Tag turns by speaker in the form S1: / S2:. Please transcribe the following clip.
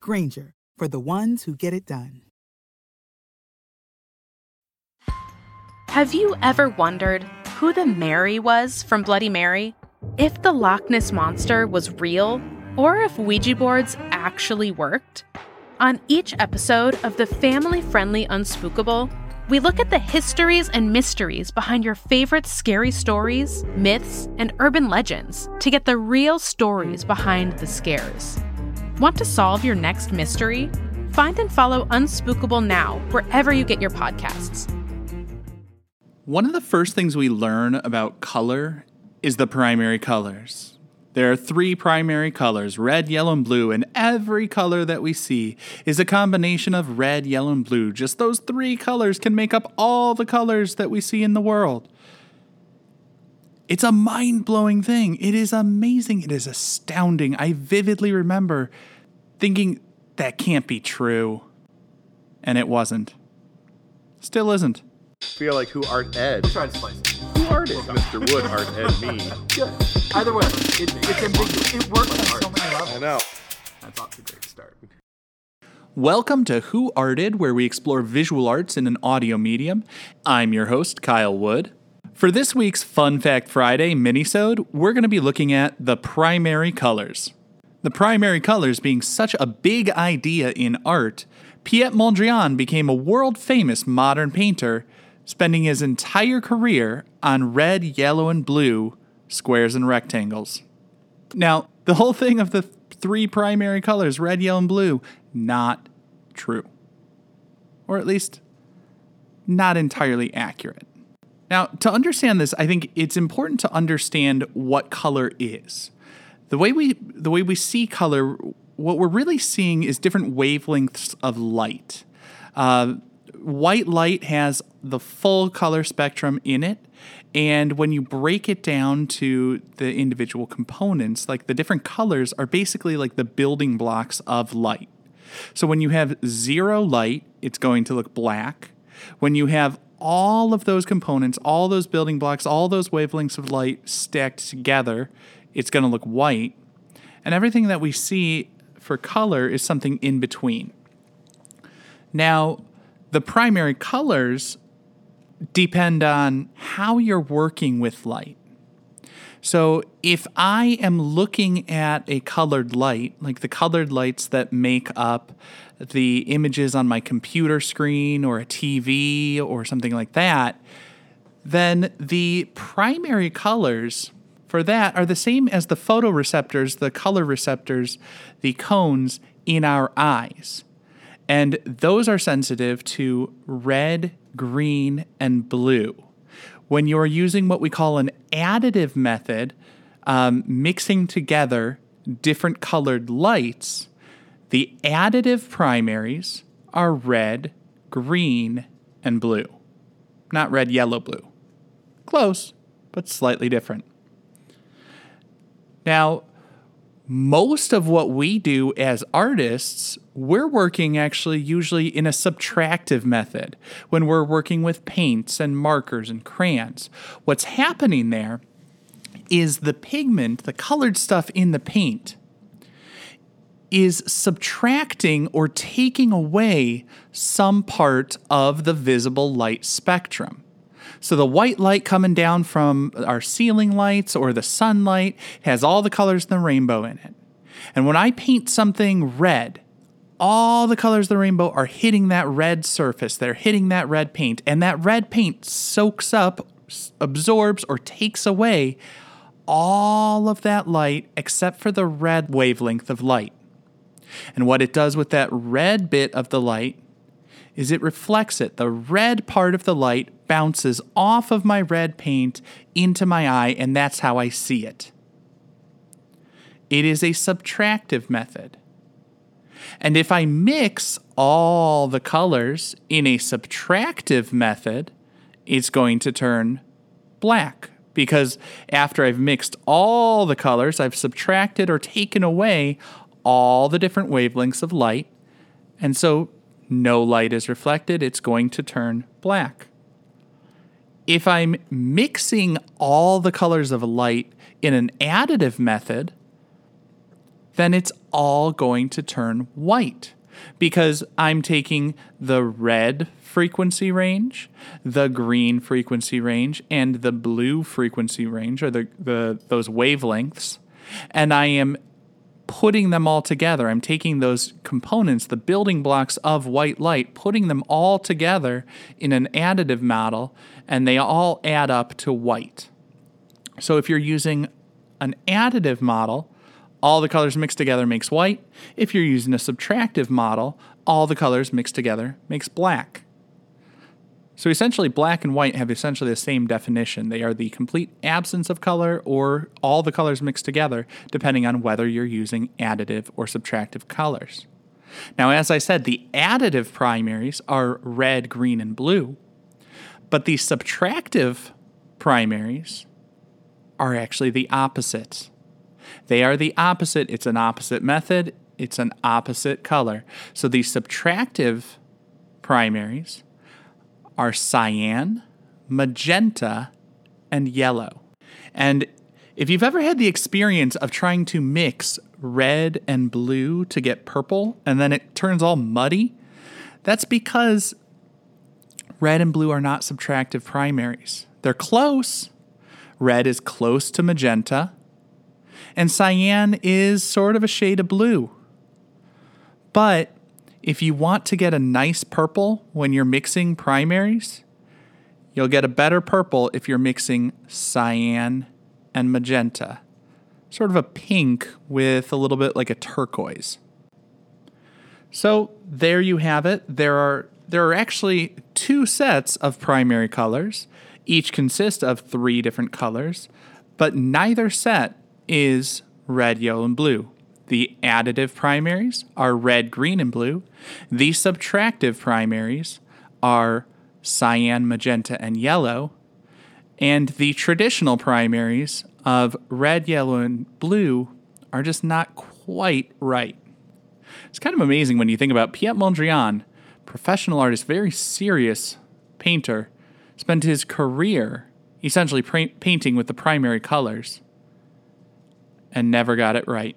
S1: Grainger, for the ones who get it done.
S2: Have you ever wondered who the Mary was from Bloody Mary? If the Loch Ness Monster was real, or if Ouija boards actually worked? On each episode of the family friendly Unspookable, we look at the histories and mysteries behind your favorite scary stories, myths, and urban legends to get the real stories behind the scares. Want to solve your next mystery? Find and follow Unspookable now, wherever you get your podcasts.
S3: One of the first things we learn about color is the primary colors. There are three primary colors red, yellow, and blue, and every color that we see is a combination of red, yellow, and blue. Just those three colors can make up all the colors that we see in the world. It's a mind blowing thing. It is amazing. It is astounding. I vividly remember thinking that can't be true. And it wasn't. Still isn't.
S4: feel like who art Ed?
S5: Try to spice it.
S4: Who art is Mr. Wood art Ed me?
S5: Yeah. Either way, it, it's ambiguous. It works on so many levels.
S4: I know.
S5: That's off to a great start.
S3: Welcome to Who Arted, where we explore visual arts in an audio medium. I'm your host, Kyle Wood. For this week's Fun Fact Friday minisode, we're going to be looking at the primary colors. The primary colors being such a big idea in art, Piet Mondrian became a world famous modern painter, spending his entire career on red, yellow, and blue squares and rectangles. Now, the whole thing of the three primary colors, red, yellow, and blue, not true. Or at least, not entirely accurate. Now, to understand this, I think it's important to understand what color is. The way we the way we see color, what we're really seeing is different wavelengths of light. Uh, white light has the full color spectrum in it, and when you break it down to the individual components, like the different colors are basically like the building blocks of light. So when you have zero light, it's going to look black. When you have all of those components, all those building blocks, all those wavelengths of light stacked together, it's going to look white. And everything that we see for color is something in between. Now, the primary colors depend on how you're working with light. So, if I am looking at a colored light, like the colored lights that make up the images on my computer screen or a TV or something like that, then the primary colors for that are the same as the photoreceptors, the color receptors, the cones in our eyes. And those are sensitive to red, green, and blue. When you're using what we call an additive method, um, mixing together different colored lights, the additive primaries are red, green, and blue. Not red, yellow, blue. Close, but slightly different. Now, most of what we do as artists, we're working actually usually in a subtractive method when we're working with paints and markers and crayons. What's happening there is the pigment, the colored stuff in the paint, is subtracting or taking away some part of the visible light spectrum. So the white light coming down from our ceiling lights or the sunlight has all the colors in the rainbow in it. And when I paint something red, all the colors of the rainbow are hitting that red surface. They're hitting that red paint. And that red paint soaks up, absorbs, or takes away all of that light except for the red wavelength of light. And what it does with that red bit of the light is it reflects it. The red part of the light bounces off of my red paint into my eye, and that's how I see it. It is a subtractive method. And if I mix all the colors in a subtractive method, it's going to turn black because after I've mixed all the colors, I've subtracted or taken away all the different wavelengths of light. And so no light is reflected, it's going to turn black. If I'm mixing all the colors of light in an additive method, then it's all going to turn white. Because I'm taking the red frequency range, the green frequency range, and the blue frequency range, or the, the those wavelengths, and I am putting them all together. I'm taking those components, the building blocks of white light, putting them all together in an additive model, and they all add up to white. So if you're using an additive model, all the colors mixed together makes white. If you're using a subtractive model, all the colors mixed together makes black. So essentially, black and white have essentially the same definition. They are the complete absence of color or all the colors mixed together, depending on whether you're using additive or subtractive colors. Now, as I said, the additive primaries are red, green, and blue, but the subtractive primaries are actually the opposite. They are the opposite. It's an opposite method, it's an opposite color. So the subtractive primaries are cyan, magenta, and yellow. And if you've ever had the experience of trying to mix red and blue to get purple and then it turns all muddy, that's because red and blue are not subtractive primaries. They're close. Red is close to magenta, and cyan is sort of a shade of blue. But if you want to get a nice purple when you're mixing primaries, you'll get a better purple if you're mixing cyan and magenta. Sort of a pink with a little bit like a turquoise. So there you have it. There are there are actually two sets of primary colors. Each consist of three different colors, but neither set is red, yellow, and blue. The additive primaries are red, green, and blue. The subtractive primaries are cyan, magenta, and yellow. And the traditional primaries of red, yellow, and blue are just not quite right. It's kind of amazing when you think about Piet Mondrian, professional artist, very serious painter, spent his career essentially pra- painting with the primary colors and never got it right.